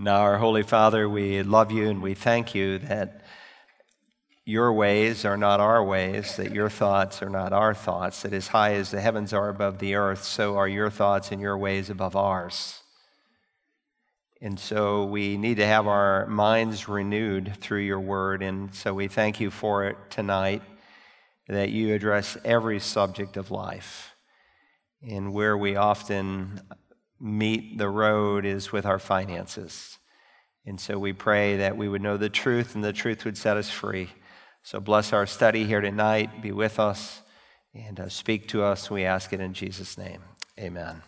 Now, our Holy Father, we love you and we thank you that your ways are not our ways, that your thoughts are not our thoughts, that as high as the heavens are above the earth, so are your thoughts and your ways above ours. And so we need to have our minds renewed through your word. And so we thank you for it tonight, that you address every subject of life. And where we often meet the road is with our finances. And so we pray that we would know the truth and the truth would set us free. So bless our study here tonight. Be with us and uh, speak to us. We ask it in Jesus' name. Amen.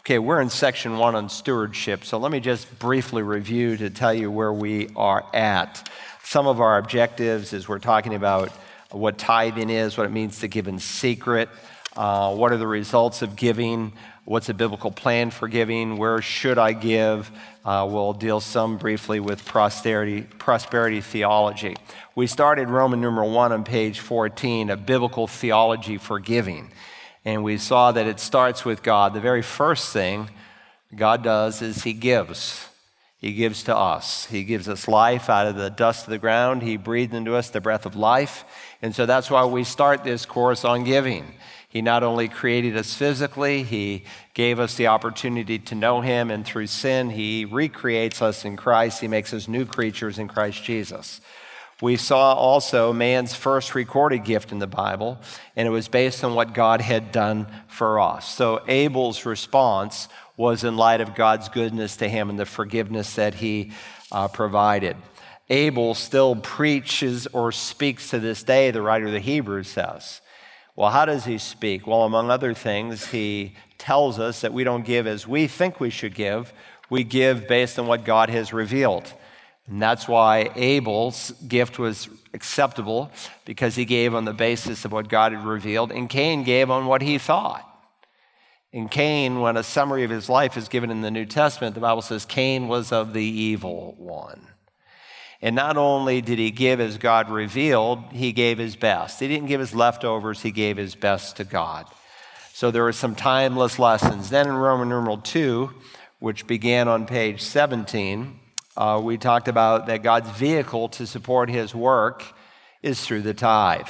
Okay, we're in section one on stewardship. So let me just briefly review to tell you where we are at. Some of our objectives is we're talking about what tithing is, what it means to give in secret, uh, what are the results of giving, what's a biblical plan for giving, where should I give. Uh, we'll deal some briefly with prosperity, prosperity theology. We started Roman numeral one on page 14, a biblical theology for giving. And we saw that it starts with God. The very first thing God does is He gives. He gives to us. He gives us life out of the dust of the ground. He breathed into us the breath of life. And so that's why we start this course on giving. He not only created us physically, He gave us the opportunity to know Him, and through sin, He recreates us in Christ. He makes us new creatures in Christ Jesus. We saw also man's first recorded gift in the Bible, and it was based on what God had done for us. So Abel's response was in light of God's goodness to him and the forgiveness that he uh, provided. Abel still preaches or speaks to this day, the writer of the Hebrews says. Well, how does he speak? Well, among other things, he tells us that we don't give as we think we should give, we give based on what God has revealed. And that's why Abel's gift was acceptable because he gave on the basis of what God had revealed, and Cain gave on what he thought. In Cain, when a summary of his life is given in the New Testament, the Bible says Cain was of the evil one. And not only did he give as God revealed, he gave his best. He didn't give his leftovers, he gave his best to God. So there were some timeless lessons. Then in Roman numeral 2, which began on page 17, uh, we talked about that God's vehicle to support his work is through the tithe.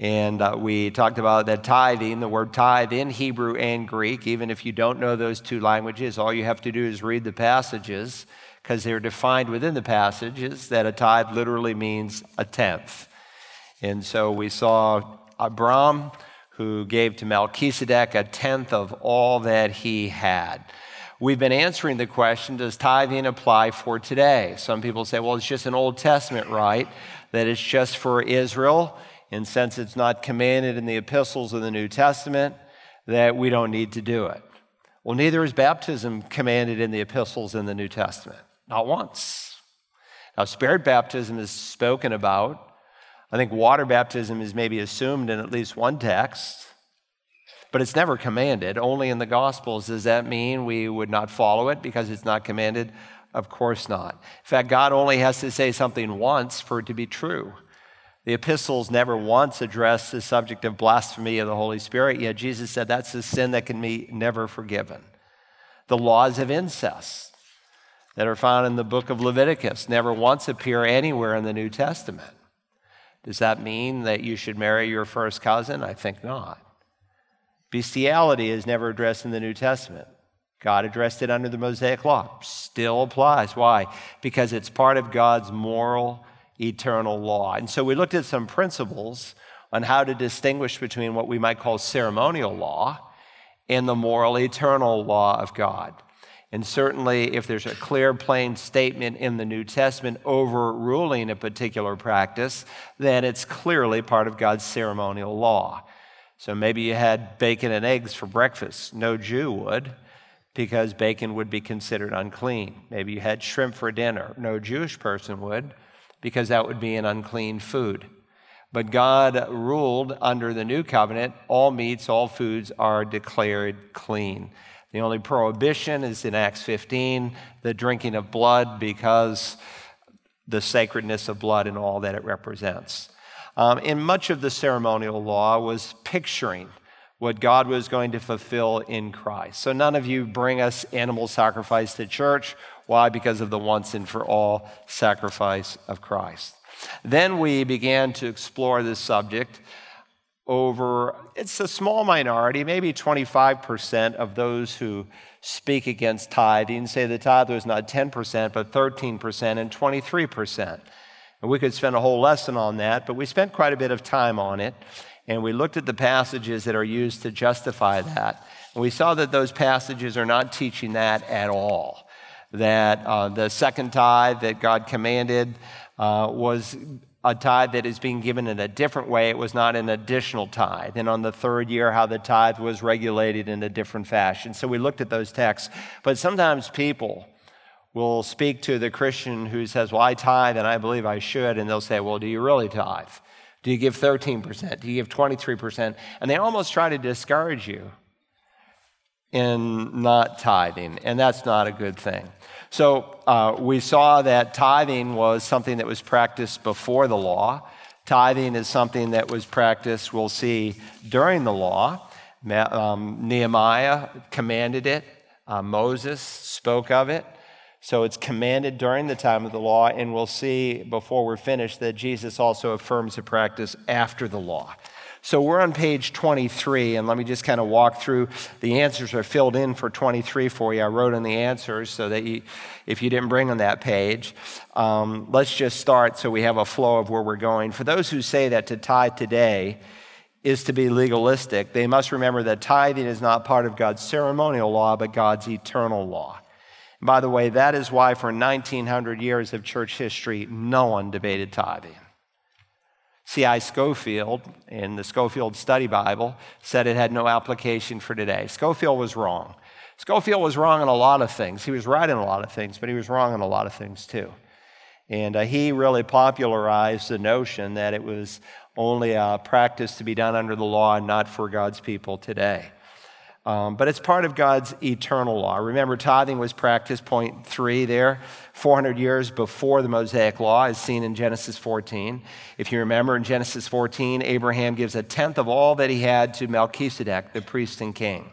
And uh, we talked about that tithing, the word tithe in Hebrew and Greek. Even if you don't know those two languages, all you have to do is read the passages because they're defined within the passages that a tithe literally means a tenth. And so we saw Abram who gave to Melchizedek a tenth of all that he had. We've been answering the question does tithing apply for today? Some people say, well, it's just an Old Testament right, that it's just for Israel. And since it's not commanded in the epistles of the New Testament, that we don't need to do it. Well, neither is baptism commanded in the epistles in the New Testament. Not once. Now, spirit baptism is spoken about. I think water baptism is maybe assumed in at least one text, but it's never commanded, only in the Gospels. Does that mean we would not follow it because it's not commanded? Of course not. In fact, God only has to say something once for it to be true. The epistles never once address the subject of blasphemy of the Holy Spirit, yet Jesus said that's a sin that can be never forgiven. The laws of incest, that are found in the book of Leviticus never once appear anywhere in the New Testament. Does that mean that you should marry your first cousin? I think not. Bestiality is never addressed in the New Testament. God addressed it under the Mosaic Law. Still applies. Why? Because it's part of God's moral, eternal law. And so we looked at some principles on how to distinguish between what we might call ceremonial law and the moral, eternal law of God. And certainly, if there's a clear, plain statement in the New Testament overruling a particular practice, then it's clearly part of God's ceremonial law. So maybe you had bacon and eggs for breakfast. No Jew would, because bacon would be considered unclean. Maybe you had shrimp for dinner. No Jewish person would, because that would be an unclean food. But God ruled under the new covenant all meats, all foods are declared clean. The only prohibition is in Acts 15, the drinking of blood, because the sacredness of blood and all that it represents. Um, and much of the ceremonial law was picturing what God was going to fulfill in Christ. So none of you bring us animal sacrifice to church Why? Because of the once and for all sacrifice of Christ. Then we began to explore this subject over, it's a small minority, maybe 25% of those who speak against tithing say the tithe was not 10%, but 13% and 23%. And we could spend a whole lesson on that, but we spent quite a bit of time on it. And we looked at the passages that are used to justify that. And we saw that those passages are not teaching that at all. That uh, the second tithe that God commanded uh, was a tithe that is being given in a different way. It was not an additional tithe. And on the third year, how the tithe was regulated in a different fashion. So we looked at those texts. But sometimes people will speak to the Christian who says, Well, I tithe and I believe I should. And they'll say, Well, do you really tithe? Do you give 13%? Do you give 23%? And they almost try to discourage you in not tithing. And that's not a good thing. So uh, we saw that tithing was something that was practiced before the law. Tithing is something that was practiced, we'll see, during the law. Um, Nehemiah commanded it, uh, Moses spoke of it. So it's commanded during the time of the law, and we'll see before we're finished that Jesus also affirms the practice after the law. So we're on page 23, and let me just kind of walk through. The answers are filled in for 23 for you. I wrote in the answers so that you, if you didn't bring on that page, um, let's just start so we have a flow of where we're going. For those who say that to tithe today is to be legalistic, they must remember that tithing is not part of God's ceremonial law, but God's eternal law. By the way, that is why for 1900 years of church history, no one debated tithing. C.I. Scofield in the Scofield Study Bible said it had no application for today. Scofield was wrong. Scofield was wrong on a lot of things. He was right in a lot of things, but he was wrong on a lot of things too. And uh, he really popularized the notion that it was only a practice to be done under the law and not for God's people today. Um, but it's part of God's eternal law. Remember, tithing was practiced, point three there, 400 years before the Mosaic law, as seen in Genesis 14. If you remember, in Genesis 14, Abraham gives a tenth of all that he had to Melchizedek, the priest and king.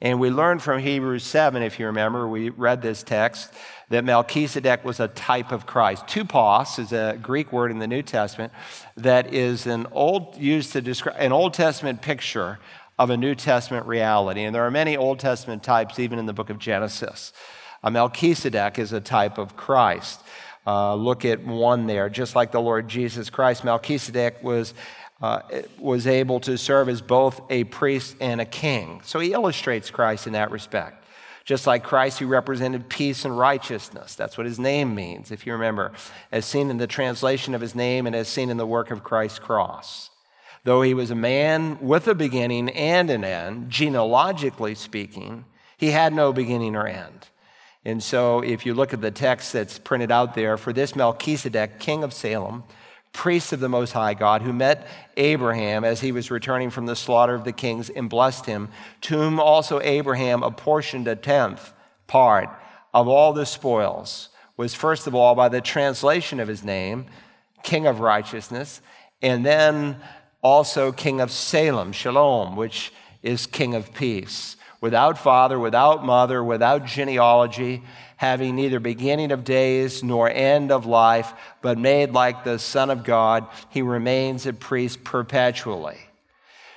And we learned from Hebrews 7, if you remember, we read this text, that Melchizedek was a type of Christ. Tupos is a Greek word in the New Testament that is an old, used to describe an Old Testament picture of a New Testament reality. And there are many Old Testament types, even in the book of Genesis. A Melchizedek is a type of Christ. Uh, look at one there. Just like the Lord Jesus Christ, Melchizedek was, uh, was able to serve as both a priest and a king. So he illustrates Christ in that respect. Just like Christ, who represented peace and righteousness. That's what his name means, if you remember, as seen in the translation of his name and as seen in the work of Christ's cross. Though he was a man with a beginning and an end, genealogically speaking, he had no beginning or end. And so, if you look at the text that's printed out there, for this Melchizedek, king of Salem, priest of the Most High God, who met Abraham as he was returning from the slaughter of the kings and blessed him, to whom also Abraham apportioned a tenth part of all the spoils, was first of all by the translation of his name, King of Righteousness, and then also king of Salem, Shalom, which is king of peace. Without father, without mother, without genealogy, having neither beginning of days nor end of life, but made like the Son of God, he remains a priest perpetually.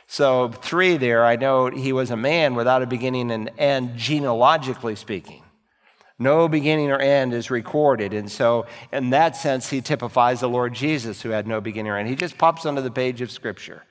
So, three there, I know he was a man without a beginning and end, genealogically speaking. No beginning or end is recorded. And so, in that sense, he typifies the Lord Jesus, who had no beginning or end. He just pops onto the page of Scripture.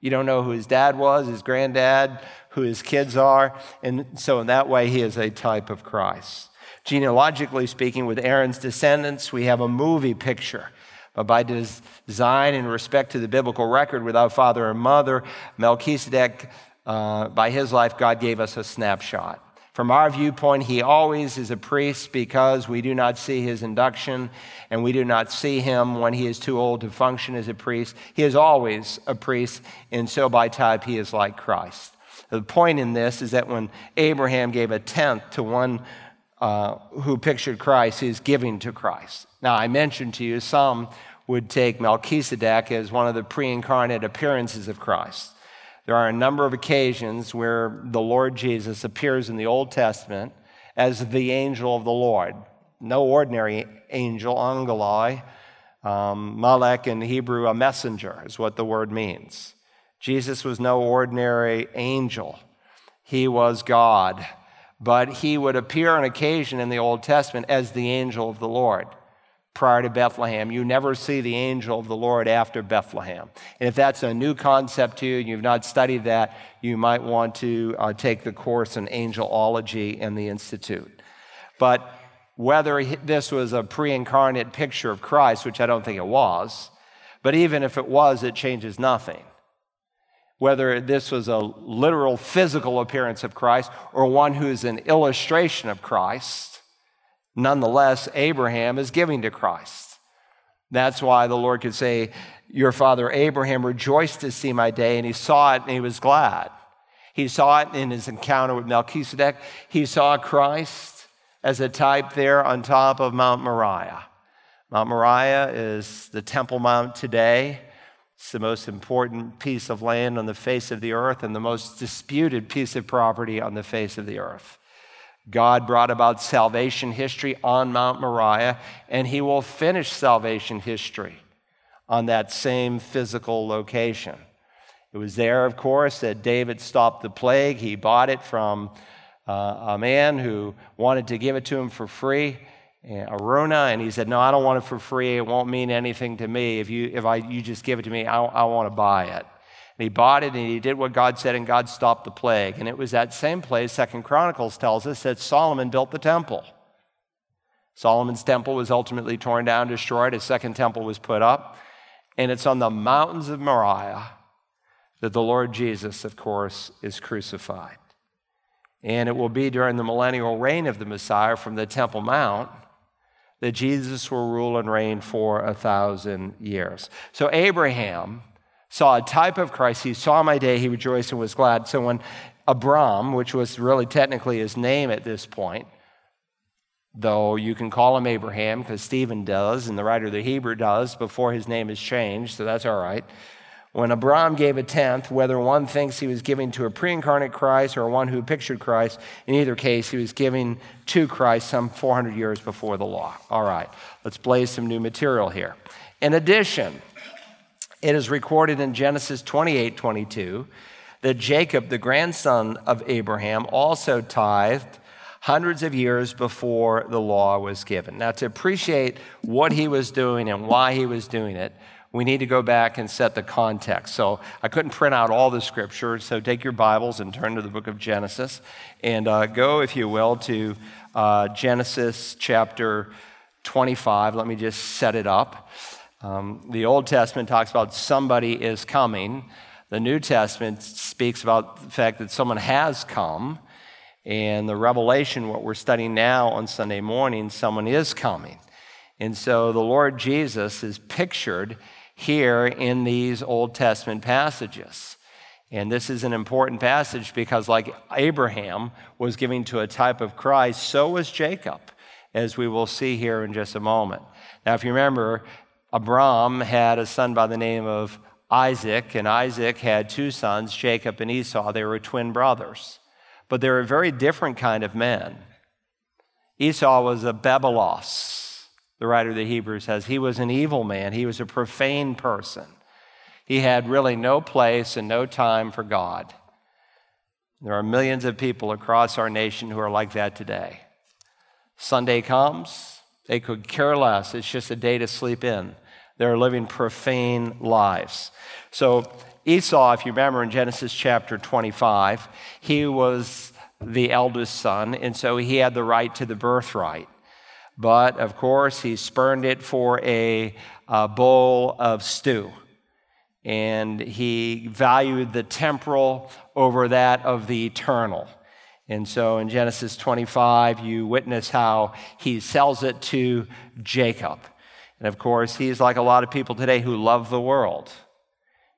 You don't know who his dad was, his granddad, who his kids are. And so, in that way, he is a type of Christ. Genealogically speaking, with Aaron's descendants, we have a movie picture. But by design and respect to the biblical record, without father or mother, Melchizedek, uh, by his life, God gave us a snapshot. From our viewpoint, he always is a priest because we do not see his induction and we do not see him when he is too old to function as a priest. He is always a priest, and so by type, he is like Christ. The point in this is that when Abraham gave a tenth to one uh, who pictured Christ, he is giving to Christ. Now, I mentioned to you some would take Melchizedek as one of the pre incarnate appearances of Christ. There are a number of occasions where the Lord Jesus appears in the Old Testament as the angel of the Lord. no ordinary angel, angeloi. Um, Malek in Hebrew, a messenger, is what the word means. Jesus was no ordinary angel, he was God. But he would appear on occasion in the Old Testament as the angel of the Lord prior to Bethlehem. You never see the angel of the Lord after Bethlehem. And if that's a new concept to you and you've not studied that, you might want to uh, take the course in angelology in the Institute. But whether this was a pre incarnate picture of Christ, which I don't think it was, but even if it was, it changes nothing. Whether this was a literal physical appearance of Christ or one who's an illustration of Christ, Nonetheless, Abraham is giving to Christ. That's why the Lord could say, Your father Abraham rejoiced to see my day, and he saw it and he was glad. He saw it in his encounter with Melchizedek. He saw Christ as a type there on top of Mount Moriah. Mount Moriah is the Temple Mount today. It's the most important piece of land on the face of the earth and the most disputed piece of property on the face of the earth. God brought about salvation history on Mount Moriah, and he will finish salvation history on that same physical location. It was there, of course, that David stopped the plague. He bought it from uh, a man who wanted to give it to him for free, Araunah, and he said, No, I don't want it for free. It won't mean anything to me. If you, if I, you just give it to me, I, I want to buy it. And he bought it and he did what God said, and God stopped the plague. And it was that same place, Second Chronicles tells us, that Solomon built the temple. Solomon's temple was ultimately torn down, destroyed. His second temple was put up. And it's on the mountains of Moriah that the Lord Jesus, of course, is crucified. And it will be during the millennial reign of the Messiah from the Temple Mount that Jesus will rule and reign for a thousand years. So, Abraham saw a type of Christ. He saw my day, he rejoiced and was glad. So when Abram, which was really technically his name at this point, though you can call him Abraham because Stephen does and the writer of the Hebrew does before his name is changed, so that's all right. When Abram gave a tenth, whether one thinks he was giving to a pre incarnate Christ or one who pictured Christ, in either case, he was giving to Christ some 400 years before the law. All right, let's blaze some new material here. In addition, it is recorded in Genesis 28 22 that Jacob, the grandson of Abraham, also tithed hundreds of years before the law was given. Now, to appreciate what he was doing and why he was doing it, we need to go back and set the context. So I couldn't print out all the scripture, so take your Bibles and turn to the book of Genesis and uh, go, if you will, to uh, Genesis chapter 25. Let me just set it up. Um, the Old Testament talks about somebody is coming. The New Testament speaks about the fact that someone has come. And the Revelation, what we're studying now on Sunday morning, someone is coming. And so the Lord Jesus is pictured here in these Old Testament passages. And this is an important passage because, like Abraham was giving to a type of Christ, so was Jacob, as we will see here in just a moment. Now, if you remember, Abram had a son by the name of Isaac, and Isaac had two sons, Jacob and Esau. They were twin brothers, but they were a very different kind of men. Esau was a Bebelos, the writer of the Hebrews says. He was an evil man, he was a profane person. He had really no place and no time for God. There are millions of people across our nation who are like that today. Sunday comes, they could care less. It's just a day to sleep in. They're living profane lives. So, Esau, if you remember in Genesis chapter 25, he was the eldest son, and so he had the right to the birthright. But of course, he spurned it for a, a bowl of stew. And he valued the temporal over that of the eternal. And so in Genesis 25, you witness how he sells it to Jacob. And of course, he's like a lot of people today who love the world.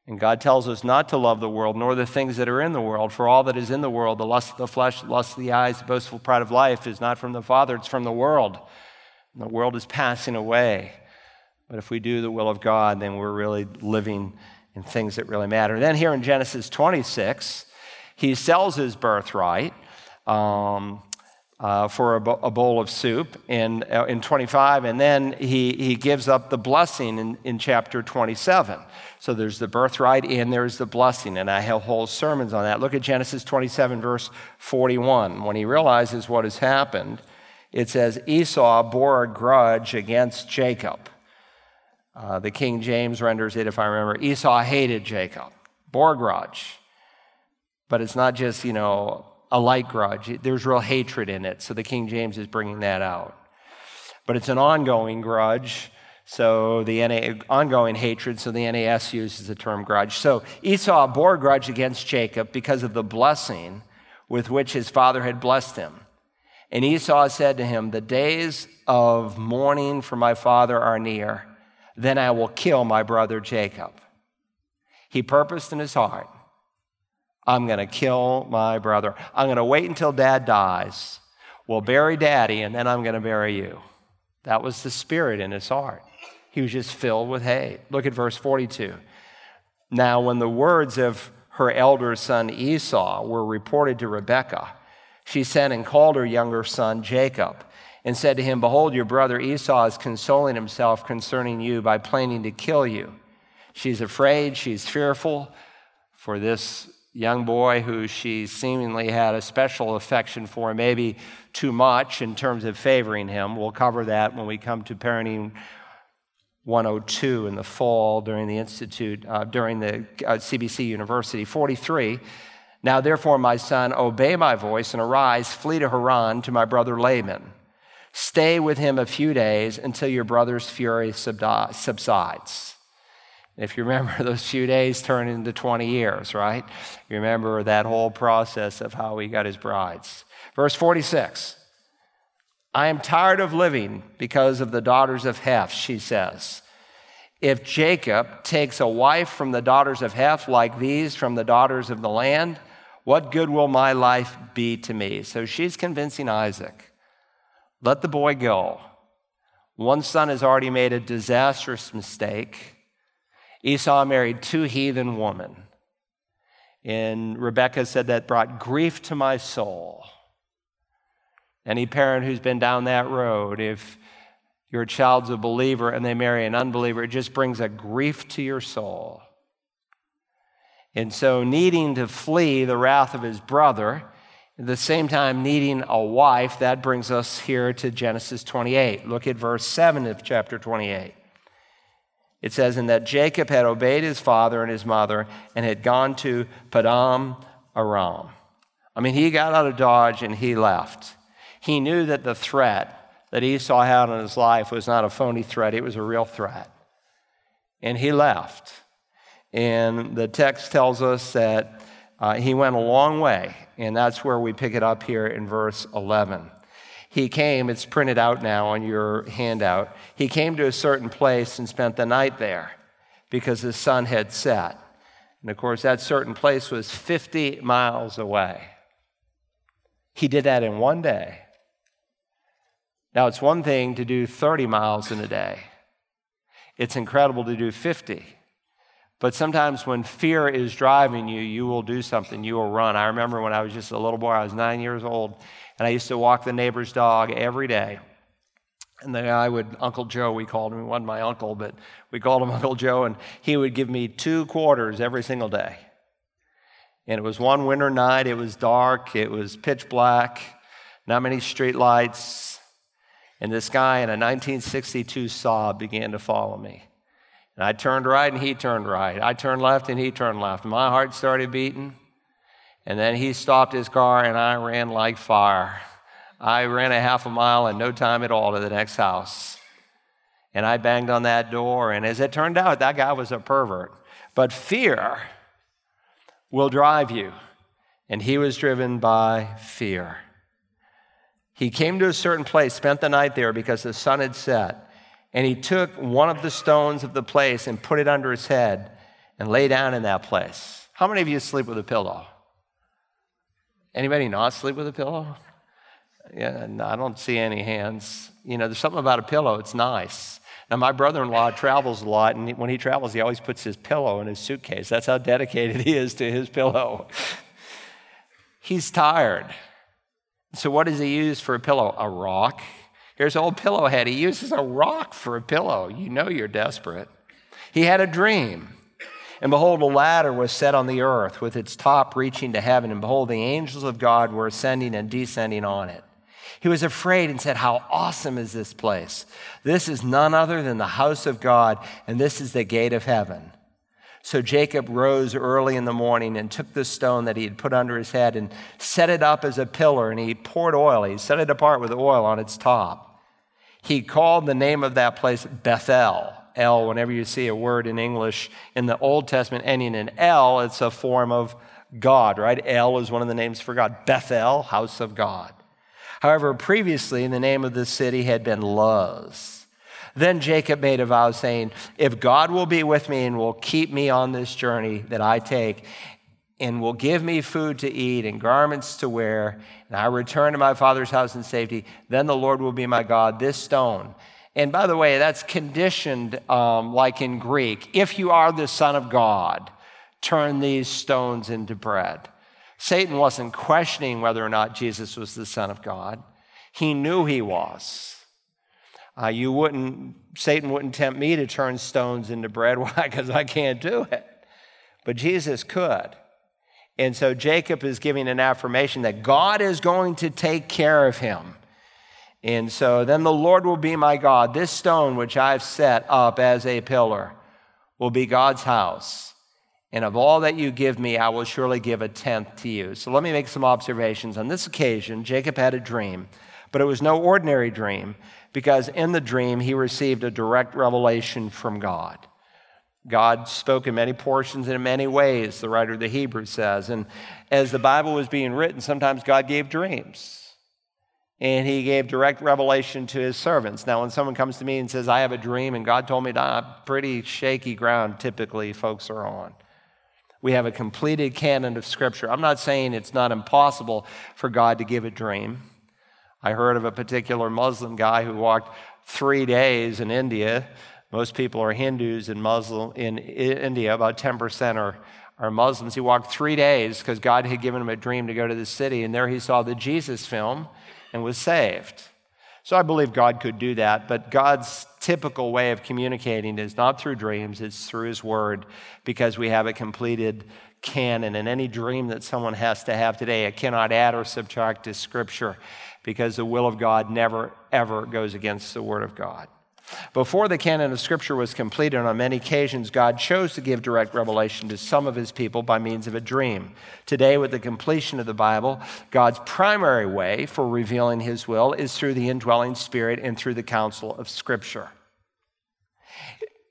And God tells us not to love the world, nor the things that are in the world. For all that is in the world, the lust of the flesh, the lust of the eyes, the boastful pride of life, is not from the Father, it's from the world. And the world is passing away. But if we do the will of God, then we're really living in things that really matter. then here in Genesis 26, he sells his birthright. Um, uh, for a, bowl of soup in, uh, in 25, and then he, he gives up the blessing in, in chapter 27. So there's the birthright and there's the blessing, and I have whole sermons on that. Look at Genesis 27, verse 41. When he realizes what has happened, it says Esau bore a grudge against Jacob. Uh, the King James renders it, if I remember, Esau hated Jacob, bore a grudge. But it's not just, you know, a light grudge. There's real hatred in it. So the King James is bringing that out. But it's an ongoing grudge. So the NA, ongoing hatred, so the NAS uses the term grudge. So Esau bore grudge against Jacob because of the blessing with which his father had blessed him. And Esau said to him, The days of mourning for my father are near. Then I will kill my brother Jacob. He purposed in his heart I'm going to kill my brother. I'm going to wait until dad dies. We'll bury daddy, and then I'm going to bury you. That was the spirit in his heart. He was just filled with hate. Look at verse 42. Now, when the words of her elder son Esau were reported to Rebekah, she sent and called her younger son Jacob and said to him, Behold, your brother Esau is consoling himself concerning you by planning to kill you. She's afraid, she's fearful for this young boy who she seemingly had a special affection for, maybe too much in terms of favoring him. We'll cover that when we come to parenting 102 in the fall during the Institute, uh, during the uh, CBC University. 43. Now, therefore, my son, obey my voice and arise, flee to Haran to my brother Laban. Stay with him a few days until your brother's fury subsides. If you remember, those few days turn into 20 years, right? You remember that whole process of how he got his brides. Verse 46 I am tired of living because of the daughters of Heth, she says. If Jacob takes a wife from the daughters of Heth like these from the daughters of the land, what good will my life be to me? So she's convincing Isaac. Let the boy go. One son has already made a disastrous mistake. Esau married two heathen women. And Rebecca said that brought grief to my soul. Any parent who's been down that road, if your child's a believer and they marry an unbeliever, it just brings a grief to your soul. And so, needing to flee the wrath of his brother, at the same time needing a wife, that brings us here to Genesis 28. Look at verse 7 of chapter 28. It says, in that Jacob had obeyed his father and his mother and had gone to Paddan Aram. I mean, he got out of Dodge and he left. He knew that the threat that Esau had on his life was not a phony threat, it was a real threat. And he left. And the text tells us that uh, he went a long way, and that's where we pick it up here in verse 11 he came, it's printed out now on your handout. He came to a certain place and spent the night there because the sun had set. And of course, that certain place was 50 miles away. He did that in one day. Now, it's one thing to do 30 miles in a day, it's incredible to do 50. But sometimes when fear is driving you, you will do something, you will run. I remember when I was just a little boy, I was nine years old, and I used to walk the neighbor's dog every day. And the guy would, Uncle Joe, we called him. He wasn't my uncle, but we called him Uncle Joe. And he would give me two quarters every single day. And it was one winter night. It was dark. It was pitch black. Not many street lights. And this guy in a 1962 Saab began to follow me. And I turned right and he turned right. I turned left and he turned left. My heart started beating. And then he stopped his car and I ran like fire. I ran a half a mile in no time at all to the next house. And I banged on that door. And as it turned out, that guy was a pervert. But fear will drive you. And he was driven by fear. He came to a certain place, spent the night there because the sun had set. And he took one of the stones of the place and put it under his head and lay down in that place. How many of you sleep with a pillow? Anybody not sleep with a pillow? Yeah, no, I don't see any hands. You know, there's something about a pillow, it's nice. Now, my brother in law travels a lot, and when he travels, he always puts his pillow in his suitcase. That's how dedicated he is to his pillow. He's tired. So, what does he use for a pillow? A rock. Here's old Pillowhead. He uses a rock for a pillow. You know you're desperate. He had a dream. And behold, a ladder was set on the earth with its top reaching to heaven. And behold, the angels of God were ascending and descending on it. He was afraid and said, How awesome is this place! This is none other than the house of God, and this is the gate of heaven. So Jacob rose early in the morning and took the stone that he had put under his head and set it up as a pillar, and he poured oil. He set it apart with oil on its top. He called the name of that place Bethel. El, whenever you see a word in English in the Old Testament ending in El, it's a form of God, right? El is one of the names for God. Bethel, house of God. However, previously the name of the city had been Luz. Then Jacob made a vow saying, If God will be with me and will keep me on this journey that I take, and will give me food to eat and garments to wear, and I return to my father's house in safety, then the Lord will be my God. This stone. And by the way, that's conditioned um, like in Greek. If you are the Son of God, turn these stones into bread. Satan wasn't questioning whether or not Jesus was the Son of God, he knew he was. Uh, you wouldn't, Satan wouldn't tempt me to turn stones into bread. Why? Because I can't do it. But Jesus could. And so Jacob is giving an affirmation that God is going to take care of him. And so then the Lord will be my God. This stone which I've set up as a pillar will be God's house. And of all that you give me, I will surely give a tenth to you. So let me make some observations. On this occasion, Jacob had a dream, but it was no ordinary dream because in the dream he received a direct revelation from God. God spoke in many portions and in many ways, the writer of the Hebrews says. And as the Bible was being written, sometimes God gave dreams. And he gave direct revelation to his servants. Now, when someone comes to me and says, I have a dream and God told me that, pretty shaky ground typically folks are on. We have a completed canon of Scripture. I'm not saying it's not impossible for God to give a dream. I heard of a particular Muslim guy who walked three days in India. Most people are Hindus in Muslim in India. About 10% are, are Muslims. He walked three days because God had given him a dream to go to the city, and there he saw the Jesus film and was saved. So I believe God could do that, but God's typical way of communicating is not through dreams, it's through His Word, because we have a completed canon. And any dream that someone has to have today, it cannot add or subtract to Scripture because the will of God never, ever goes against the Word of God. Before the canon of Scripture was completed, on many occasions, God chose to give direct revelation to some of his people by means of a dream. Today, with the completion of the Bible, God's primary way for revealing his will is through the indwelling Spirit and through the counsel of Scripture.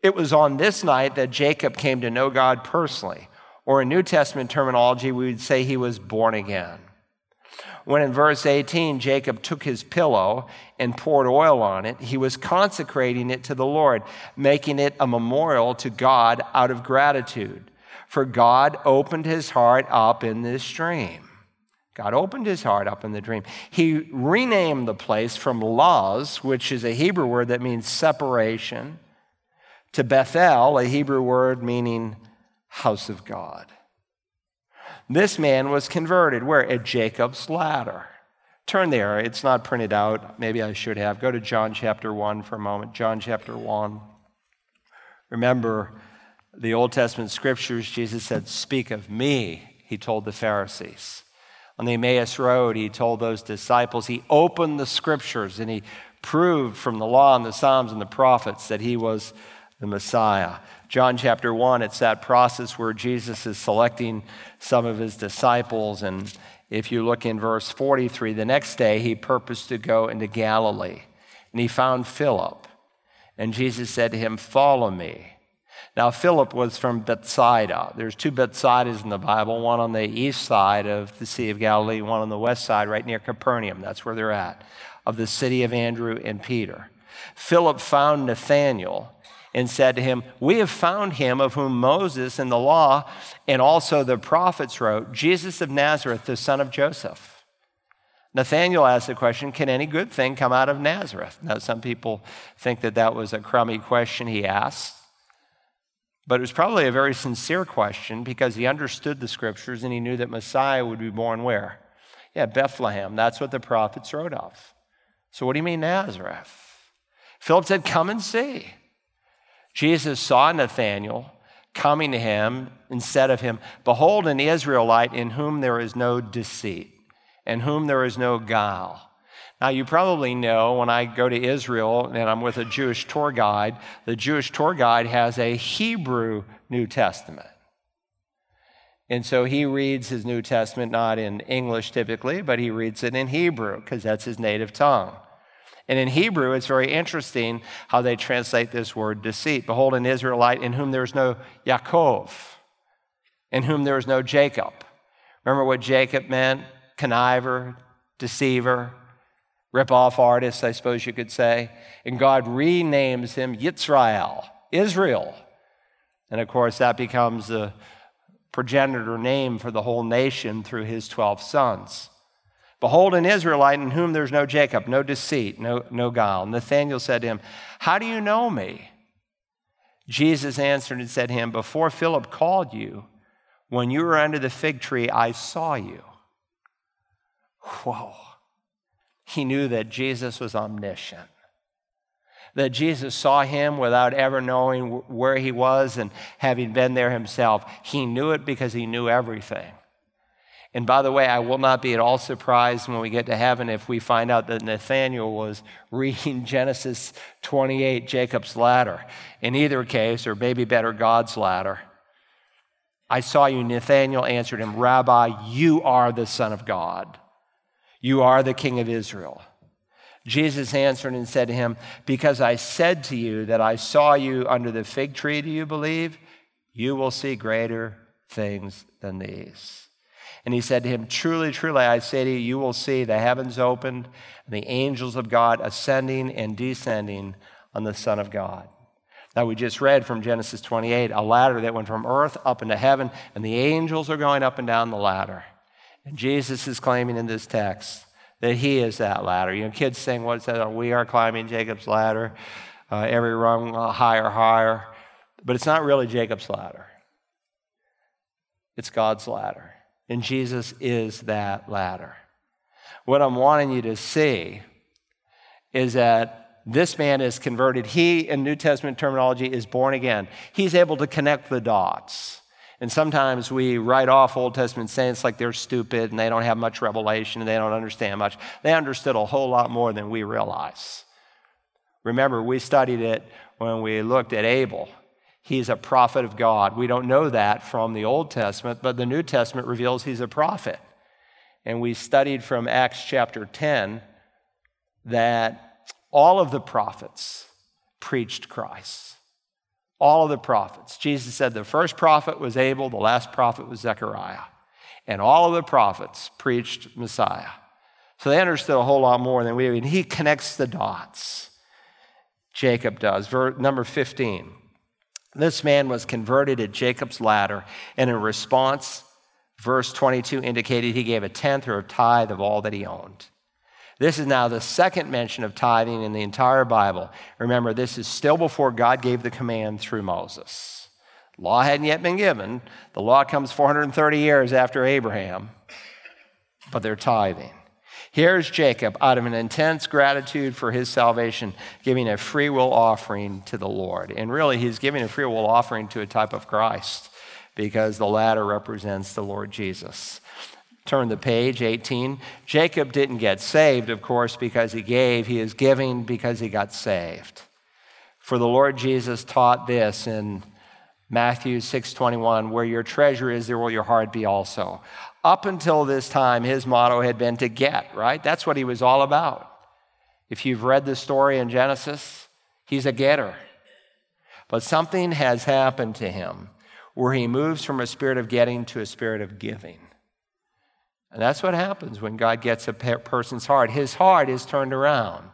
It was on this night that Jacob came to know God personally, or in New Testament terminology, we would say he was born again when in verse 18 Jacob took his pillow and poured oil on it, he was consecrating it to the Lord, making it a memorial to God out of gratitude. For God opened his heart up in this dream. God opened his heart up in the dream. He renamed the place from Luz, which is a Hebrew word that means separation, to Bethel, a Hebrew word meaning house of God. This man was converted. Where? At Jacob's ladder. Turn there. It's not printed out. Maybe I should have. Go to John chapter 1 for a moment. John chapter 1. Remember the Old Testament scriptures, Jesus said, Speak of me, he told the Pharisees. On the Emmaus Road, he told those disciples, he opened the scriptures and he proved from the law and the Psalms and the prophets that he was the Messiah. John chapter 1, it's that process where Jesus is selecting some of his disciples. And if you look in verse 43, the next day he purposed to go into Galilee. And he found Philip. And Jesus said to him, Follow me. Now, Philip was from Bethsaida. There's two Bethsaidas in the Bible, one on the east side of the Sea of Galilee, one on the west side, right near Capernaum. That's where they're at, of the city of Andrew and Peter. Philip found Nathanael and said to him, We have found him of whom Moses and the law and also the prophets wrote, Jesus of Nazareth, the son of Joseph. Nathanael asked the question, Can any good thing come out of Nazareth? Now, some people think that that was a crummy question he asked, but it was probably a very sincere question because he understood the scriptures and he knew that Messiah would be born where? Yeah, Bethlehem. That's what the prophets wrote of. So what do you mean Nazareth? Philip said, Come and see. Jesus saw Nathanael coming to him and said of him, Behold, an Israelite in whom there is no deceit, in whom there is no guile. Now, you probably know when I go to Israel and I'm with a Jewish tour guide, the Jewish tour guide has a Hebrew New Testament. And so he reads his New Testament not in English typically, but he reads it in Hebrew because that's his native tongue. And in Hebrew, it's very interesting how they translate this word deceit. Behold, an Israelite in whom there is no Yaakov, in whom there is no Jacob. Remember what Jacob meant? Conniver, deceiver, rip off artist, I suppose you could say. And God renames him Yitzrael, Israel. And of course, that becomes the progenitor name for the whole nation through his 12 sons. Behold, an Israelite in whom there's no Jacob, no deceit, no, no guile. Nathanael said to him, How do you know me? Jesus answered and said to him, Before Philip called you, when you were under the fig tree, I saw you. Whoa. He knew that Jesus was omniscient, that Jesus saw him without ever knowing where he was and having been there himself. He knew it because he knew everything. And by the way, I will not be at all surprised when we get to heaven if we find out that Nathaniel was reading Genesis 28, Jacob's ladder. In either case, or maybe better, God's ladder. I saw you, Nathaniel answered him, Rabbi, you are the Son of God. You are the King of Israel. Jesus answered and said to him, Because I said to you that I saw you under the fig tree, do you believe? You will see greater things than these. And he said to him, Truly, truly, I say to you, you will see the heavens opened and the angels of God ascending and descending on the Son of God. Now, we just read from Genesis 28 a ladder that went from earth up into heaven, and the angels are going up and down the ladder. And Jesus is claiming in this text that he is that ladder. You know, kids sing, What's that? We are climbing Jacob's ladder, uh, every rung uh, higher, higher. But it's not really Jacob's ladder, it's God's ladder. And Jesus is that ladder. What I'm wanting you to see is that this man is converted. He, in New Testament terminology, is born again. He's able to connect the dots. And sometimes we write off Old Testament saints like they're stupid and they don't have much revelation and they don't understand much. They understood a whole lot more than we realize. Remember, we studied it when we looked at Abel he's a prophet of God. We don't know that from the Old Testament, but the New Testament reveals he's a prophet. And we studied from Acts chapter 10 that all of the prophets preached Christ. All of the prophets. Jesus said the first prophet was Abel, the last prophet was Zechariah. And all of the prophets preached Messiah. So they understood a whole lot more than we. do, And he connects the dots. Jacob does. Verse number 15. This man was converted at Jacob's ladder, and in response, verse 22 indicated he gave a tenth or a tithe of all that he owned. This is now the second mention of tithing in the entire Bible. Remember, this is still before God gave the command through Moses. Law hadn't yet been given. The law comes 430 years after Abraham, but they're tithing. Here's Jacob, out of an intense gratitude for his salvation, giving a free will offering to the Lord. And really, he's giving a free will offering to a type of Christ because the ladder represents the Lord Jesus. Turn the page, 18. Jacob didn't get saved, of course, because he gave. He is giving because he got saved. For the Lord Jesus taught this in Matthew 6:21, where your treasure is, there will your heart be also. Up until this time, his motto had been to get, right? That's what he was all about. If you've read the story in Genesis, he's a getter. But something has happened to him where he moves from a spirit of getting to a spirit of giving. And that's what happens when God gets a person's heart. His heart is turned around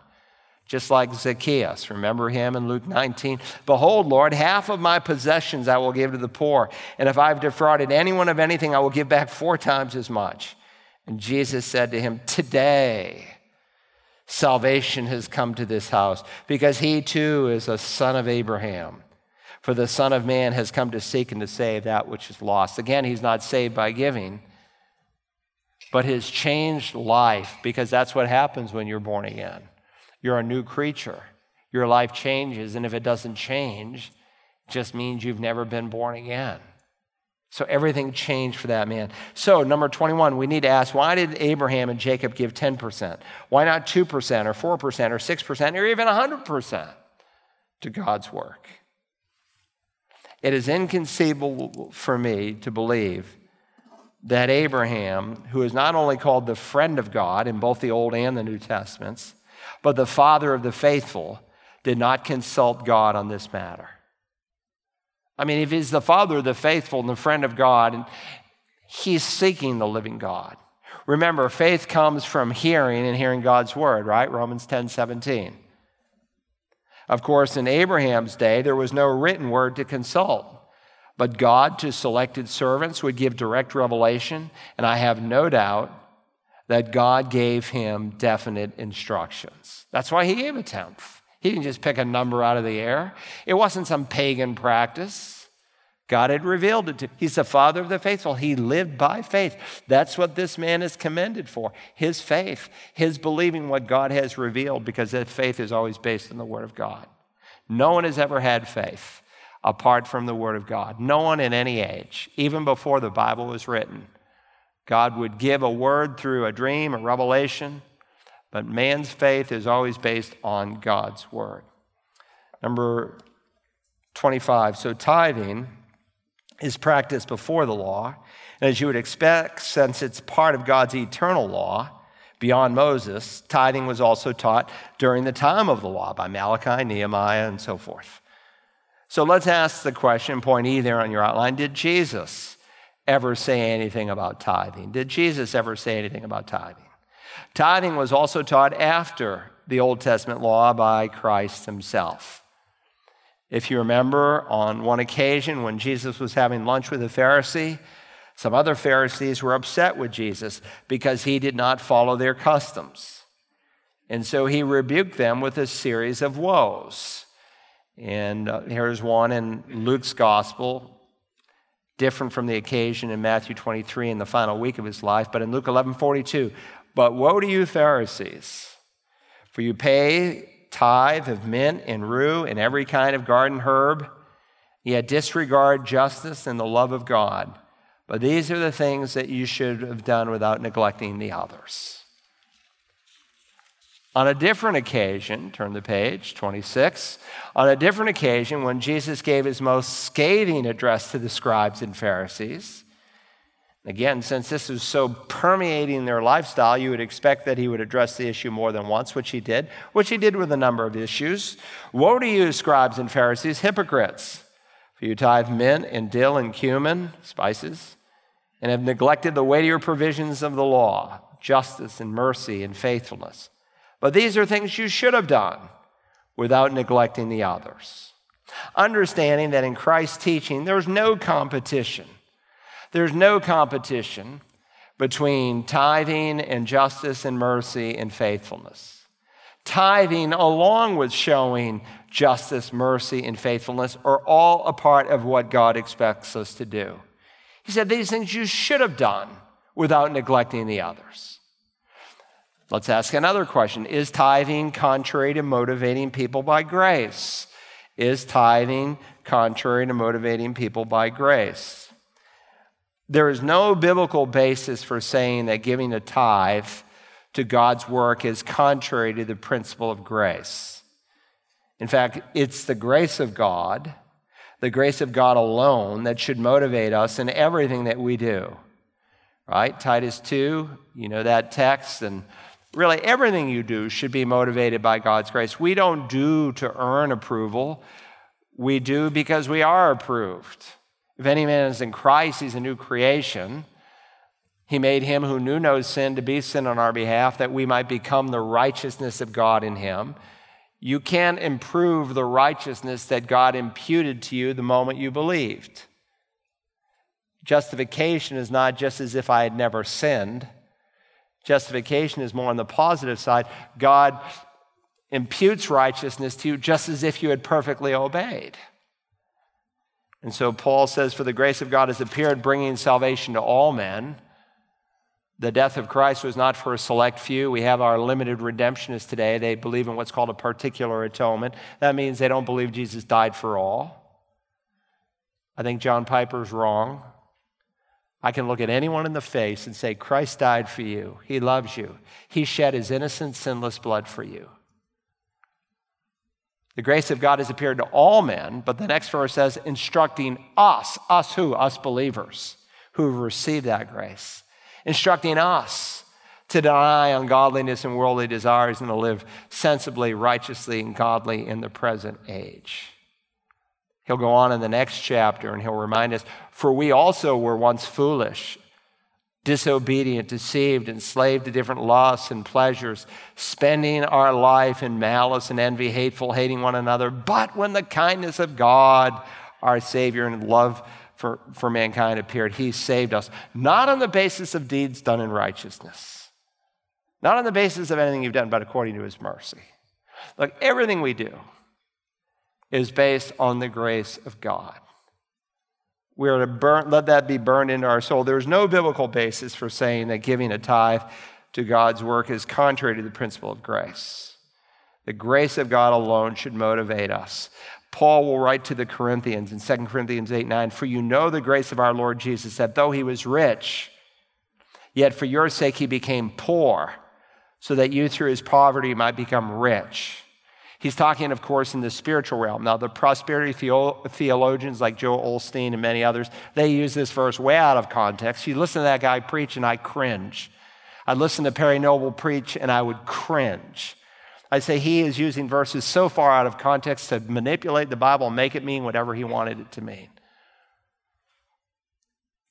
just like Zacchaeus. Remember him in Luke 19? Behold, Lord, half of my possessions I will give to the poor. And if I've defrauded anyone of anything, I will give back four times as much. And Jesus said to him, Today, salvation has come to this house, because he too is a son of Abraham. For the Son of Man has come to seek and to save that which is lost. Again, he's not saved by giving, but his changed life, because that's what happens when you're born again. You're a new creature. Your life changes, and if it doesn't change, it just means you've never been born again. So everything changed for that man. So, number 21, we need to ask why did Abraham and Jacob give 10%? Why not 2% or 4% or 6% or even 100% to God's work? It is inconceivable for me to believe that Abraham, who is not only called the friend of God in both the Old and the New Testaments, but the father of the faithful, did not consult God on this matter. I mean, if he's the father of the faithful and the friend of God, and he's seeking the living God. Remember, faith comes from hearing and hearing God's word, right? Romans 10 17. Of course, in Abraham's day, there was no written word to consult. But God, to selected servants, would give direct revelation, and I have no doubt that God gave him definite instructions. That's why he gave a tenth. He didn't just pick a number out of the air, it wasn't some pagan practice. God had revealed it to him. He's the father of the faithful. He lived by faith. That's what this man is commended for his faith, his believing what God has revealed, because that faith is always based on the Word of God. No one has ever had faith apart from the Word of God. No one in any age, even before the Bible was written. God would give a word through a dream, a revelation, but man's faith is always based on God's Word. Number 25. So, tithing is practiced before the law. And as you would expect, since it's part of God's eternal law, beyond Moses, tithing was also taught during the time of the law by Malachi, Nehemiah, and so forth. So let's ask the question, point E there on your outline Did Jesus ever say anything about tithing? Did Jesus ever say anything about tithing? Tithing was also taught after the Old Testament law by Christ himself. If you remember, on one occasion when Jesus was having lunch with a Pharisee, some other Pharisees were upset with Jesus because he did not follow their customs. And so he rebuked them with a series of woes. And uh, here's one in Luke's gospel, different from the occasion in Matthew 23 in the final week of his life, but in Luke 11 42. But woe to you, Pharisees, for you pay tithe of mint and rue and every kind of garden herb, yet disregard justice and the love of God. But these are the things that you should have done without neglecting the others. On a different occasion, turn the page, 26. On a different occasion, when Jesus gave his most scathing address to the scribes and Pharisees, Again, since this was so permeating their lifestyle, you would expect that he would address the issue more than once, which he did, which he did with a number of issues. Woe to you, scribes and Pharisees, hypocrites! For you tithe mint and dill and cumin, spices, and have neglected the weightier provisions of the law, justice and mercy and faithfulness. But these are things you should have done without neglecting the others. Understanding that in Christ's teaching, there's no competition there's no competition between tithing and justice and mercy and faithfulness. Tithing, along with showing justice, mercy, and faithfulness, are all a part of what God expects us to do. He said, These things you should have done without neglecting the others. Let's ask another question Is tithing contrary to motivating people by grace? Is tithing contrary to motivating people by grace? There is no biblical basis for saying that giving a tithe to God's work is contrary to the principle of grace. In fact, it's the grace of God, the grace of God alone, that should motivate us in everything that we do. Right? Titus 2, you know that text, and really everything you do should be motivated by God's grace. We don't do to earn approval, we do because we are approved. If any man is in Christ, he's a new creation. He made him who knew no sin to be sin on our behalf, that we might become the righteousness of God in him. You can't improve the righteousness that God imputed to you the moment you believed. Justification is not just as if I had never sinned. Justification is more on the positive side. God imputes righteousness to you just as if you had perfectly obeyed. And so Paul says, For the grace of God has appeared, bringing salvation to all men. The death of Christ was not for a select few. We have our limited redemptionists today. They believe in what's called a particular atonement. That means they don't believe Jesus died for all. I think John Piper's wrong. I can look at anyone in the face and say, Christ died for you. He loves you. He shed his innocent, sinless blood for you. The grace of God has appeared to all men, but the next verse says, instructing us, us who? Us believers who have received that grace, instructing us to deny ungodliness and worldly desires and to live sensibly, righteously, and godly in the present age. He'll go on in the next chapter and he'll remind us, for we also were once foolish disobedient, deceived, enslaved to different lusts and pleasures, spending our life in malice and envy, hateful, hating one another. But when the kindness of God, our Savior, and love for, for mankind appeared, He saved us, not on the basis of deeds done in righteousness, not on the basis of anything you've done, but according to His mercy. Look, everything we do is based on the grace of God. We are to burn, let that be burned into our soul. There's no biblical basis for saying that giving a tithe to God's work is contrary to the principle of grace. The grace of God alone should motivate us. Paul will write to the Corinthians in 2 Corinthians 8 9, For you know the grace of our Lord Jesus, that though he was rich, yet for your sake he became poor, so that you through his poverty might become rich. He's talking, of course, in the spiritual realm. Now, the prosperity theologians like Joel Osteen and many others, they use this verse way out of context. You listen to that guy preach, and I cringe. I listen to Perry Noble preach, and I would cringe. I say he is using verses so far out of context to manipulate the Bible and make it mean whatever he wanted it to mean.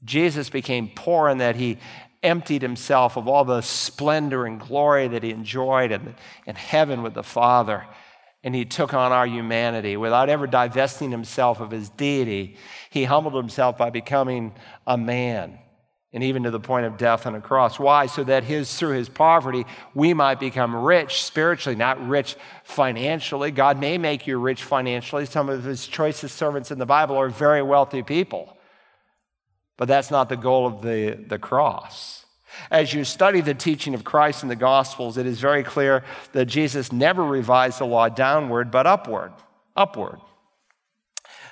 Jesus became poor in that he emptied himself of all the splendor and glory that he enjoyed in, in heaven with the Father and he took on our humanity. Without ever divesting himself of his deity, he humbled himself by becoming a man, and even to the point of death on a cross. Why? So that his, through his poverty, we might become rich spiritually, not rich financially. God may make you rich financially. Some of his choicest servants in the Bible are very wealthy people. But that's not the goal of the, the cross. As you study the teaching of Christ in the Gospels, it is very clear that Jesus never revised the law downward, but upward. Upward.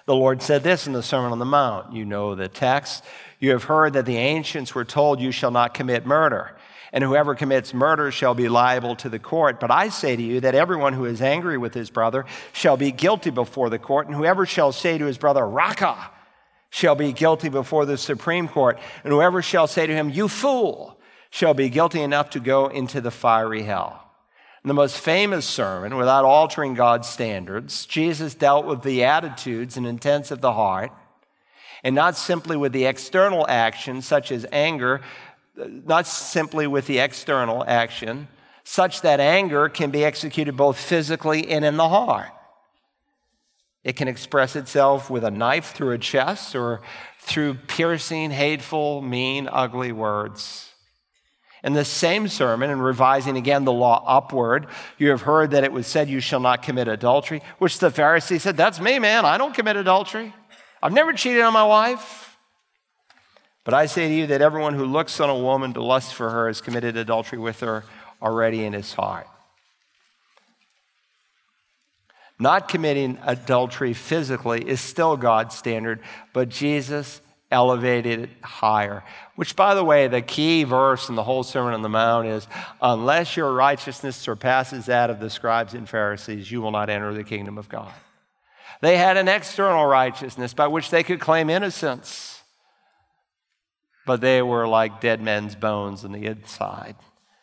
The Lord said this in the Sermon on the Mount. You know the text. You have heard that the ancients were told, You shall not commit murder, and whoever commits murder shall be liable to the court. But I say to you that everyone who is angry with his brother shall be guilty before the court, and whoever shall say to his brother, Raca, shall be guilty before the Supreme Court, and whoever shall say to him, You fool, shall be guilty enough to go into the fiery hell. In the most famous sermon, without altering God's standards, Jesus dealt with the attitudes and intents of the heart, and not simply with the external actions, such as anger, not simply with the external action, such that anger can be executed both physically and in the heart. It can express itself with a knife through a chest or through piercing, hateful, mean, ugly words. In the same sermon, and revising again the law upward, you have heard that it was said, You shall not commit adultery, which the Pharisee said, That's me, man. I don't commit adultery. I've never cheated on my wife. But I say to you that everyone who looks on a woman to lust for her has committed adultery with her already in his heart. Not committing adultery physically is still God's standard, but Jesus elevated higher. Which, by the way, the key verse in the whole Sermon on the Mount is unless your righteousness surpasses that of the scribes and Pharisees, you will not enter the kingdom of God. They had an external righteousness by which they could claim innocence, but they were like dead men's bones on the inside,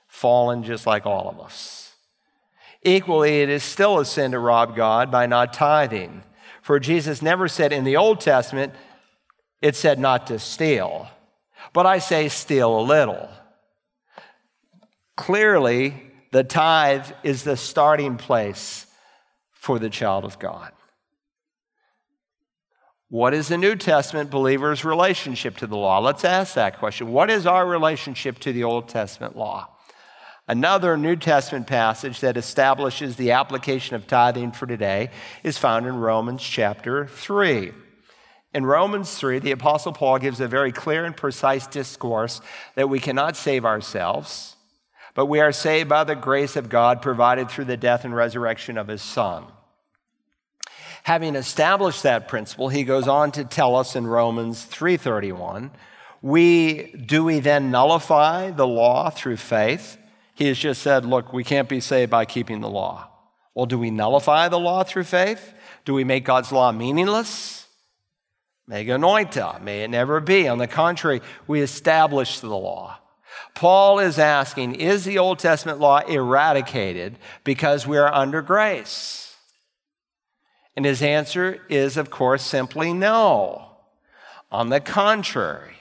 fallen just like all of us. Equally, it is still a sin to rob God by not tithing. For Jesus never said in the Old Testament, it said not to steal. But I say steal a little. Clearly, the tithe is the starting place for the child of God. What is the New Testament believer's relationship to the law? Let's ask that question. What is our relationship to the Old Testament law? Another New Testament passage that establishes the application of tithing for today is found in Romans chapter 3. In Romans 3, the Apostle Paul gives a very clear and precise discourse that we cannot save ourselves, but we are saved by the grace of God provided through the death and resurrection of his Son. Having established that principle, he goes on to tell us in Romans 3:31, we do we then nullify the law through faith? He has just said, look, we can't be saved by keeping the law. Well, do we nullify the law through faith? Do we make God's law meaningless? Meganoita, may it never be. On the contrary, we establish the law. Paul is asking, is the Old Testament law eradicated because we are under grace? And his answer is, of course, simply no. On the contrary,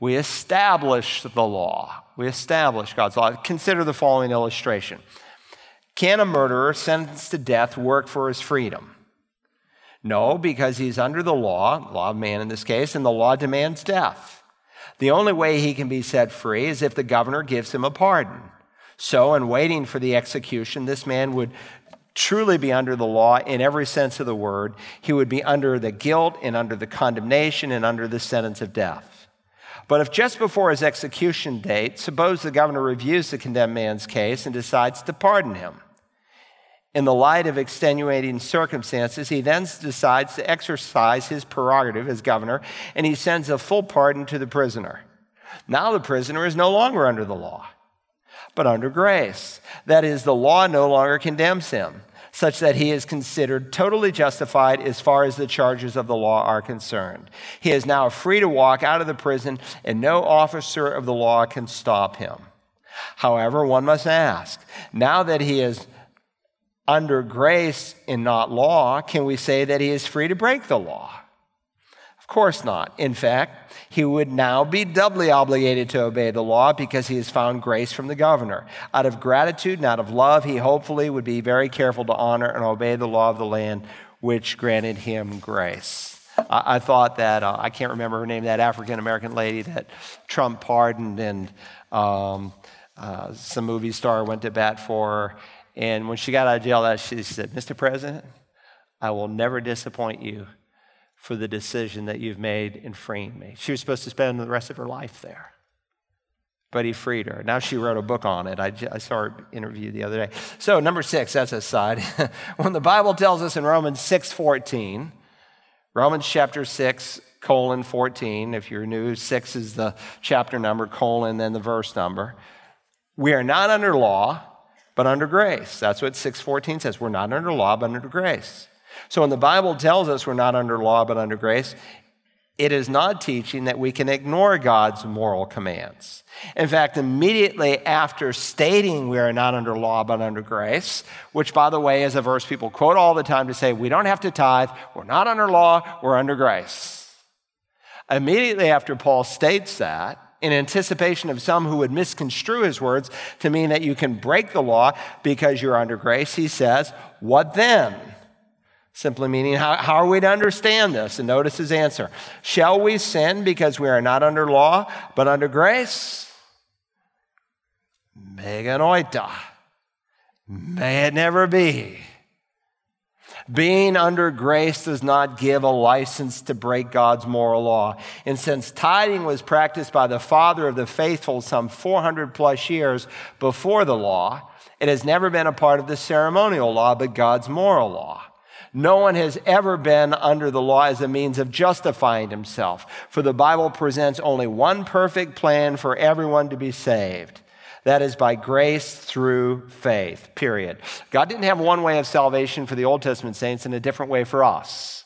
we establish the law. We establish God's law. Consider the following illustration Can a murderer sentenced to death work for his freedom? No, because he's under the law, law of man in this case, and the law demands death. The only way he can be set free is if the governor gives him a pardon. So, in waiting for the execution, this man would truly be under the law in every sense of the word. He would be under the guilt and under the condemnation and under the sentence of death. But if just before his execution date, suppose the governor reviews the condemned man's case and decides to pardon him, in the light of extenuating circumstances, he then decides to exercise his prerogative as governor and he sends a full pardon to the prisoner. Now the prisoner is no longer under the law, but under grace. That is, the law no longer condemns him, such that he is considered totally justified as far as the charges of the law are concerned. He is now free to walk out of the prison, and no officer of the law can stop him. However, one must ask now that he is under grace and not law, can we say that he is free to break the law? Of course not. In fact, he would now be doubly obligated to obey the law because he has found grace from the governor. Out of gratitude and out of love, he hopefully would be very careful to honor and obey the law of the land which granted him grace. I, thought that, uh, I can't remember her name, that African American lady that Trump pardoned and um, uh, some movie star went to bat for her. And when she got out of jail, she said, Mr. President, I will never disappoint you for the decision that you've made in freeing me. She was supposed to spend the rest of her life there, but he freed her. Now she wrote a book on it. I, I saw her interview the other day. So, number six, that's a side. when the Bible tells us in Romans 6 14, Romans chapter 6, colon 14, if you're new, 6 is the chapter number, colon, then the verse number. We are not under law but under grace. That's what 614 says. We're not under law, but under grace. So when the Bible tells us we're not under law, but under grace, it is not teaching that we can ignore God's moral commands. In fact, immediately after stating we are not under law but under grace, which, by the way, is a verse people quote all the time to say we don't have to tithe, we're not under law, we're under grace. Immediately after Paul states that, in anticipation of some who would misconstrue his words to mean that you can break the law because you're under grace, he says, What then? Simply meaning, how, how are we to understand this? And notice his answer Shall we sin because we are not under law, but under grace? Meganoita. May it never be. Being under grace does not give a license to break God's moral law. And since tithing was practiced by the father of the faithful some 400 plus years before the law, it has never been a part of the ceremonial law, but God's moral law. No one has ever been under the law as a means of justifying himself, for the Bible presents only one perfect plan for everyone to be saved. That is by grace through faith, period. God didn't have one way of salvation for the Old Testament saints and a different way for us.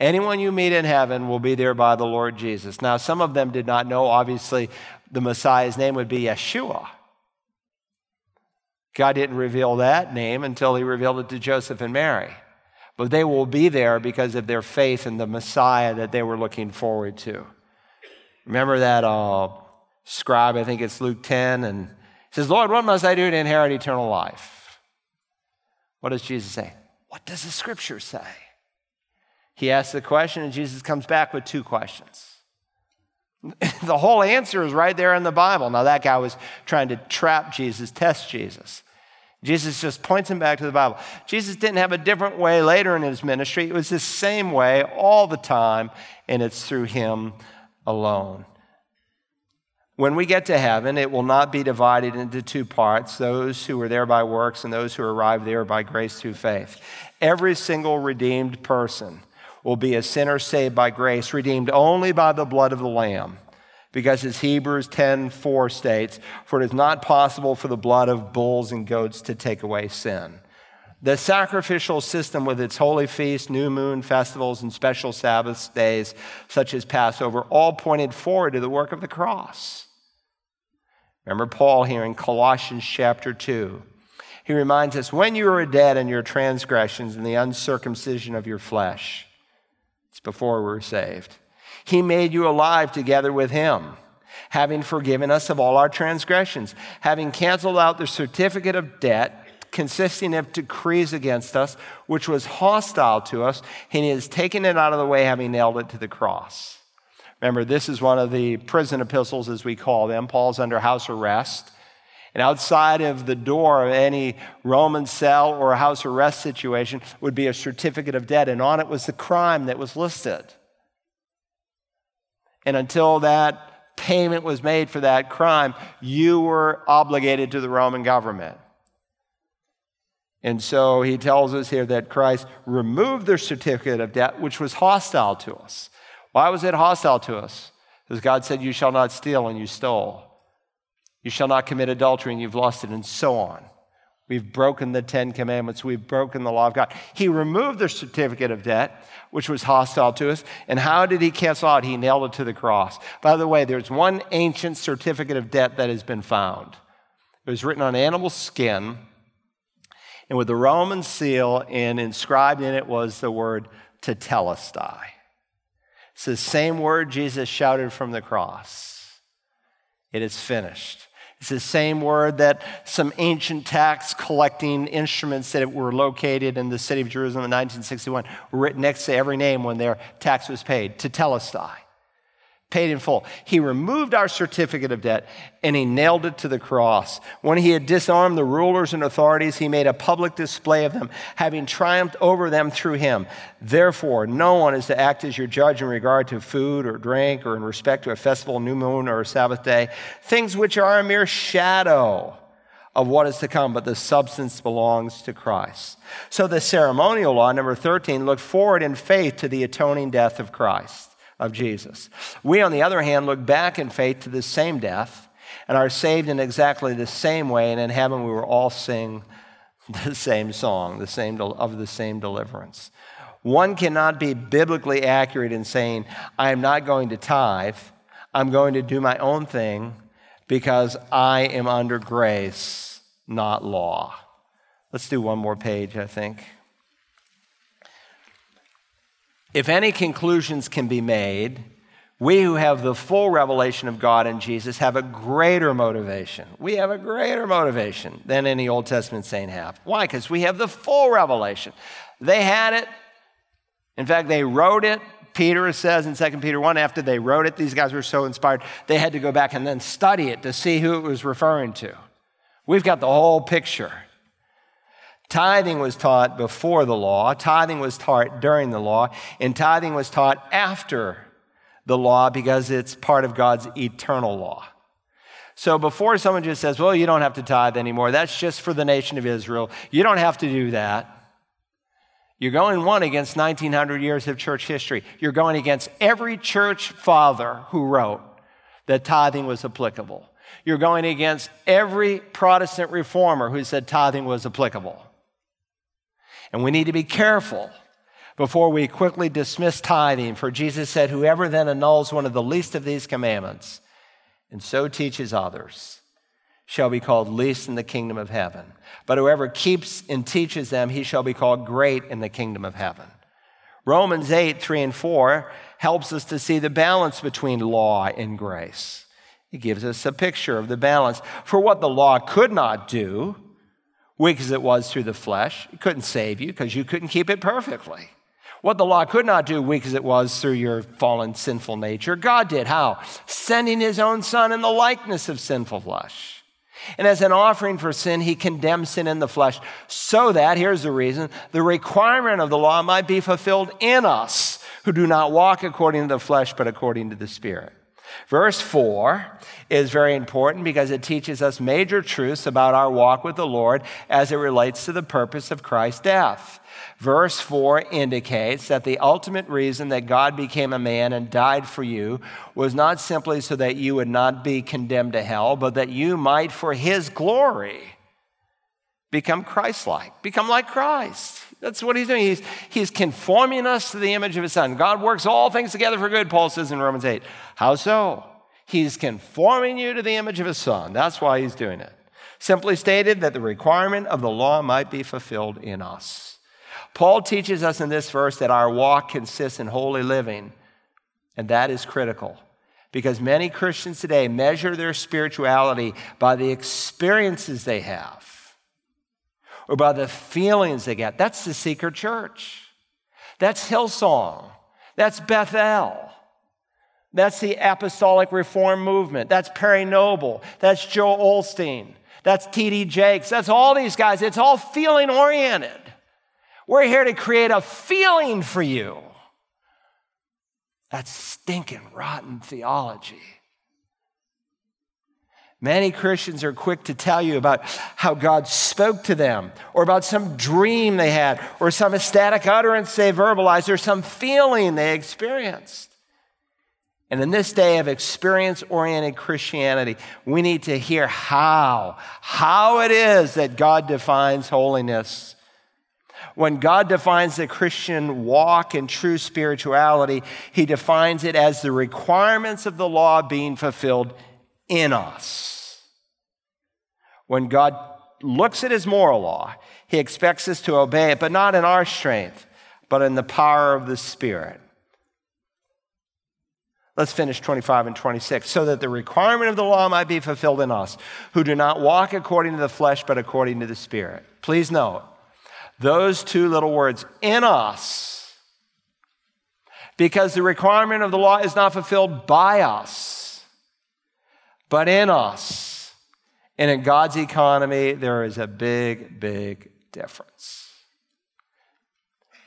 Anyone you meet in heaven will be there by the Lord Jesus. Now, some of them did not know, obviously, the Messiah's name would be Yeshua. God didn't reveal that name until he revealed it to Joseph and Mary. But they will be there because of their faith in the Messiah that they were looking forward to. Remember that uh, scribe, I think it's Luke 10, and says, Lord, what must I do to inherit eternal life? What does Jesus say? What does the scripture say? He asks the question, and Jesus comes back with two questions. the whole answer is right there in the Bible. Now, that guy was trying to trap Jesus, test Jesus. Jesus just points him back to the Bible. Jesus didn't have a different way later in his ministry. It was the same way all the time, and it's through him alone. When we get to heaven, it will not be divided into two parts those who were there by works and those who arrived there by grace through faith. Every single redeemed person will be a sinner saved by grace, redeemed only by the blood of the Lamb. Because as Hebrews 10 4 states, for it is not possible for the blood of bulls and goats to take away sin. The sacrificial system, with its holy feasts, new moon festivals, and special Sabbath days, such as Passover, all pointed forward to the work of the cross. Remember Paul here in Colossians chapter 2. He reminds us when you were dead in your transgressions and the uncircumcision of your flesh, it's before we were saved. He made you alive together with him, having forgiven us of all our transgressions, having canceled out the certificate of debt consisting of decrees against us, which was hostile to us, and he has taken it out of the way, having nailed it to the cross. Remember, this is one of the prison epistles, as we call them. Paul's under house arrest. And outside of the door of any Roman cell or house arrest situation would be a certificate of debt, and on it was the crime that was listed. And until that payment was made for that crime, you were obligated to the Roman government. And so he tells us here that Christ removed the certificate of debt, which was hostile to us. Why was it hostile to us? Because God said, You shall not steal, and you stole. You shall not commit adultery, and you've lost it, and so on. We've broken the Ten Commandments. We've broken the law of God. He removed the certificate of debt, which was hostile to us. And how did he cancel out? He nailed it to the cross. By the way, there's one ancient certificate of debt that has been found. It was written on animal skin, and with the Roman seal, and inscribed in it was the word tetelestai. It's the same word Jesus shouted from the cross. It is finished. It's the same word that some ancient tax collecting instruments that were located in the city of Jerusalem in 1961 were written next to every name when their tax was paid, tetelestai paid in full. He removed our certificate of debt and he nailed it to the cross. When he had disarmed the rulers and authorities, he made a public display of them, having triumphed over them through him. Therefore, no one is to act as your judge in regard to food or drink or in respect to a festival, new moon, or a Sabbath day, things which are a mere shadow of what is to come, but the substance belongs to Christ. So the ceremonial law, number 13, looked forward in faith to the atoning death of Christ of Jesus. We, on the other hand, look back in faith to the same death and are saved in exactly the same way. And in heaven, we will all sing the same song, the same of the same deliverance. One cannot be biblically accurate in saying, I am not going to tithe, I'm going to do my own thing because I am under grace, not law. Let's do one more page, I think. If any conclusions can be made, we who have the full revelation of God in Jesus have a greater motivation. We have a greater motivation than any Old Testament saint have. Why? Because we have the full revelation. They had it. In fact, they wrote it. Peter says in 2 Peter 1, after they wrote it, these guys were so inspired, they had to go back and then study it to see who it was referring to. We've got the whole picture. Tithing was taught before the law, tithing was taught during the law, and tithing was taught after the law because it's part of God's eternal law. So before someone just says, well, you don't have to tithe anymore, that's just for the nation of Israel, you don't have to do that. You're going one against 1900 years of church history. You're going against every church father who wrote that tithing was applicable. You're going against every Protestant reformer who said tithing was applicable. And we need to be careful before we quickly dismiss tithing, for Jesus said, Whoever then annuls one of the least of these commandments and so teaches others shall be called least in the kingdom of heaven. But whoever keeps and teaches them, he shall be called great in the kingdom of heaven. Romans 8, 3 and 4 helps us to see the balance between law and grace. It gives us a picture of the balance. For what the law could not do, weak as it was through the flesh. It couldn't save you because you couldn't keep it perfectly. What the law could not do, weak as it was through your fallen sinful nature, God did. How? Sending his own son in the likeness of sinful flesh. And as an offering for sin, he condemned sin in the flesh, so that, here's the reason, the requirement of the law might be fulfilled in us who do not walk according to the flesh, but according to the Spirit. Verse 4 is very important because it teaches us major truths about our walk with the Lord as it relates to the purpose of Christ's death. Verse 4 indicates that the ultimate reason that God became a man and died for you was not simply so that you would not be condemned to hell, but that you might, for his glory, become Christ like, become like Christ. That's what he's doing. He's, he's conforming us to the image of his son. God works all things together for good, Paul says in Romans 8. How so? He's conforming you to the image of his son. That's why he's doing it. Simply stated, that the requirement of the law might be fulfilled in us. Paul teaches us in this verse that our walk consists in holy living, and that is critical because many Christians today measure their spirituality by the experiences they have or by the feelings they get. That's the secret church. That's Hillsong. That's Bethel. That's the Apostolic Reform Movement. That's Perry Noble. That's Joel Osteen. That's T.D. Jakes. That's all these guys. It's all feeling oriented. We're here to create a feeling for you. That's stinking rotten theology. Many Christians are quick to tell you about how God spoke to them, or about some dream they had, or some ecstatic utterance they verbalized, or some feeling they experienced. And in this day of experience oriented Christianity, we need to hear how, how it is that God defines holiness. When God defines the Christian walk in true spirituality, he defines it as the requirements of the law being fulfilled in us. When God looks at his moral law, he expects us to obey it, but not in our strength, but in the power of the Spirit. Let's finish 25 and 26. So that the requirement of the law might be fulfilled in us, who do not walk according to the flesh, but according to the Spirit. Please note those two little words, in us, because the requirement of the law is not fulfilled by us but in us. And in God's economy, there is a big, big difference.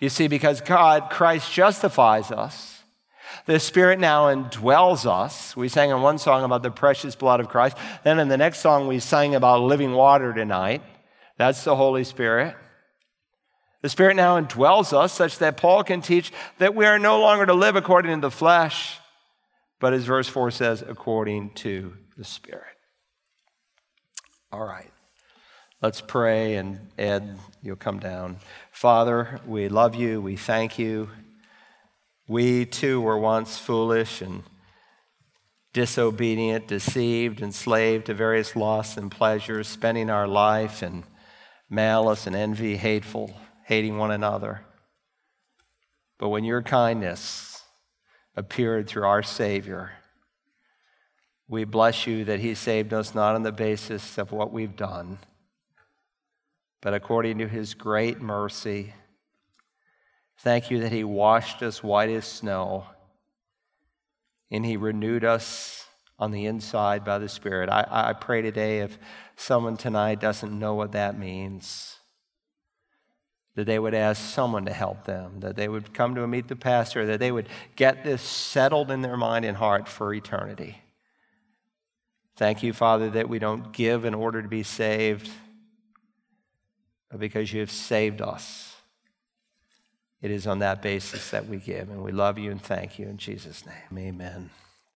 You see, because God, Christ justifies us, the Spirit now indwells us. We sang in one song about the precious blood of Christ. Then in the next song, we sang about living water tonight. That's the Holy Spirit. The Spirit now indwells us such that Paul can teach that we are no longer to live according to the flesh, but as verse 4 says, according to the Spirit. All right. Let's pray, and Ed, you'll come down. Father, we love you. We thank you. We too were once foolish and disobedient, deceived, enslaved to various lusts and pleasures, spending our life in malice and envy, hateful, hating one another. But when your kindness appeared through our Savior, we bless you that He saved us not on the basis of what we've done, but according to His great mercy. Thank you that He washed us white as snow and He renewed us on the inside by the Spirit. I, I pray today if someone tonight doesn't know what that means, that they would ask someone to help them, that they would come to meet the pastor, that they would get this settled in their mind and heart for eternity. Thank you, Father, that we don't give in order to be saved, but because you have saved us. It is on that basis that we give, and we love you and thank you in Jesus' name. Amen.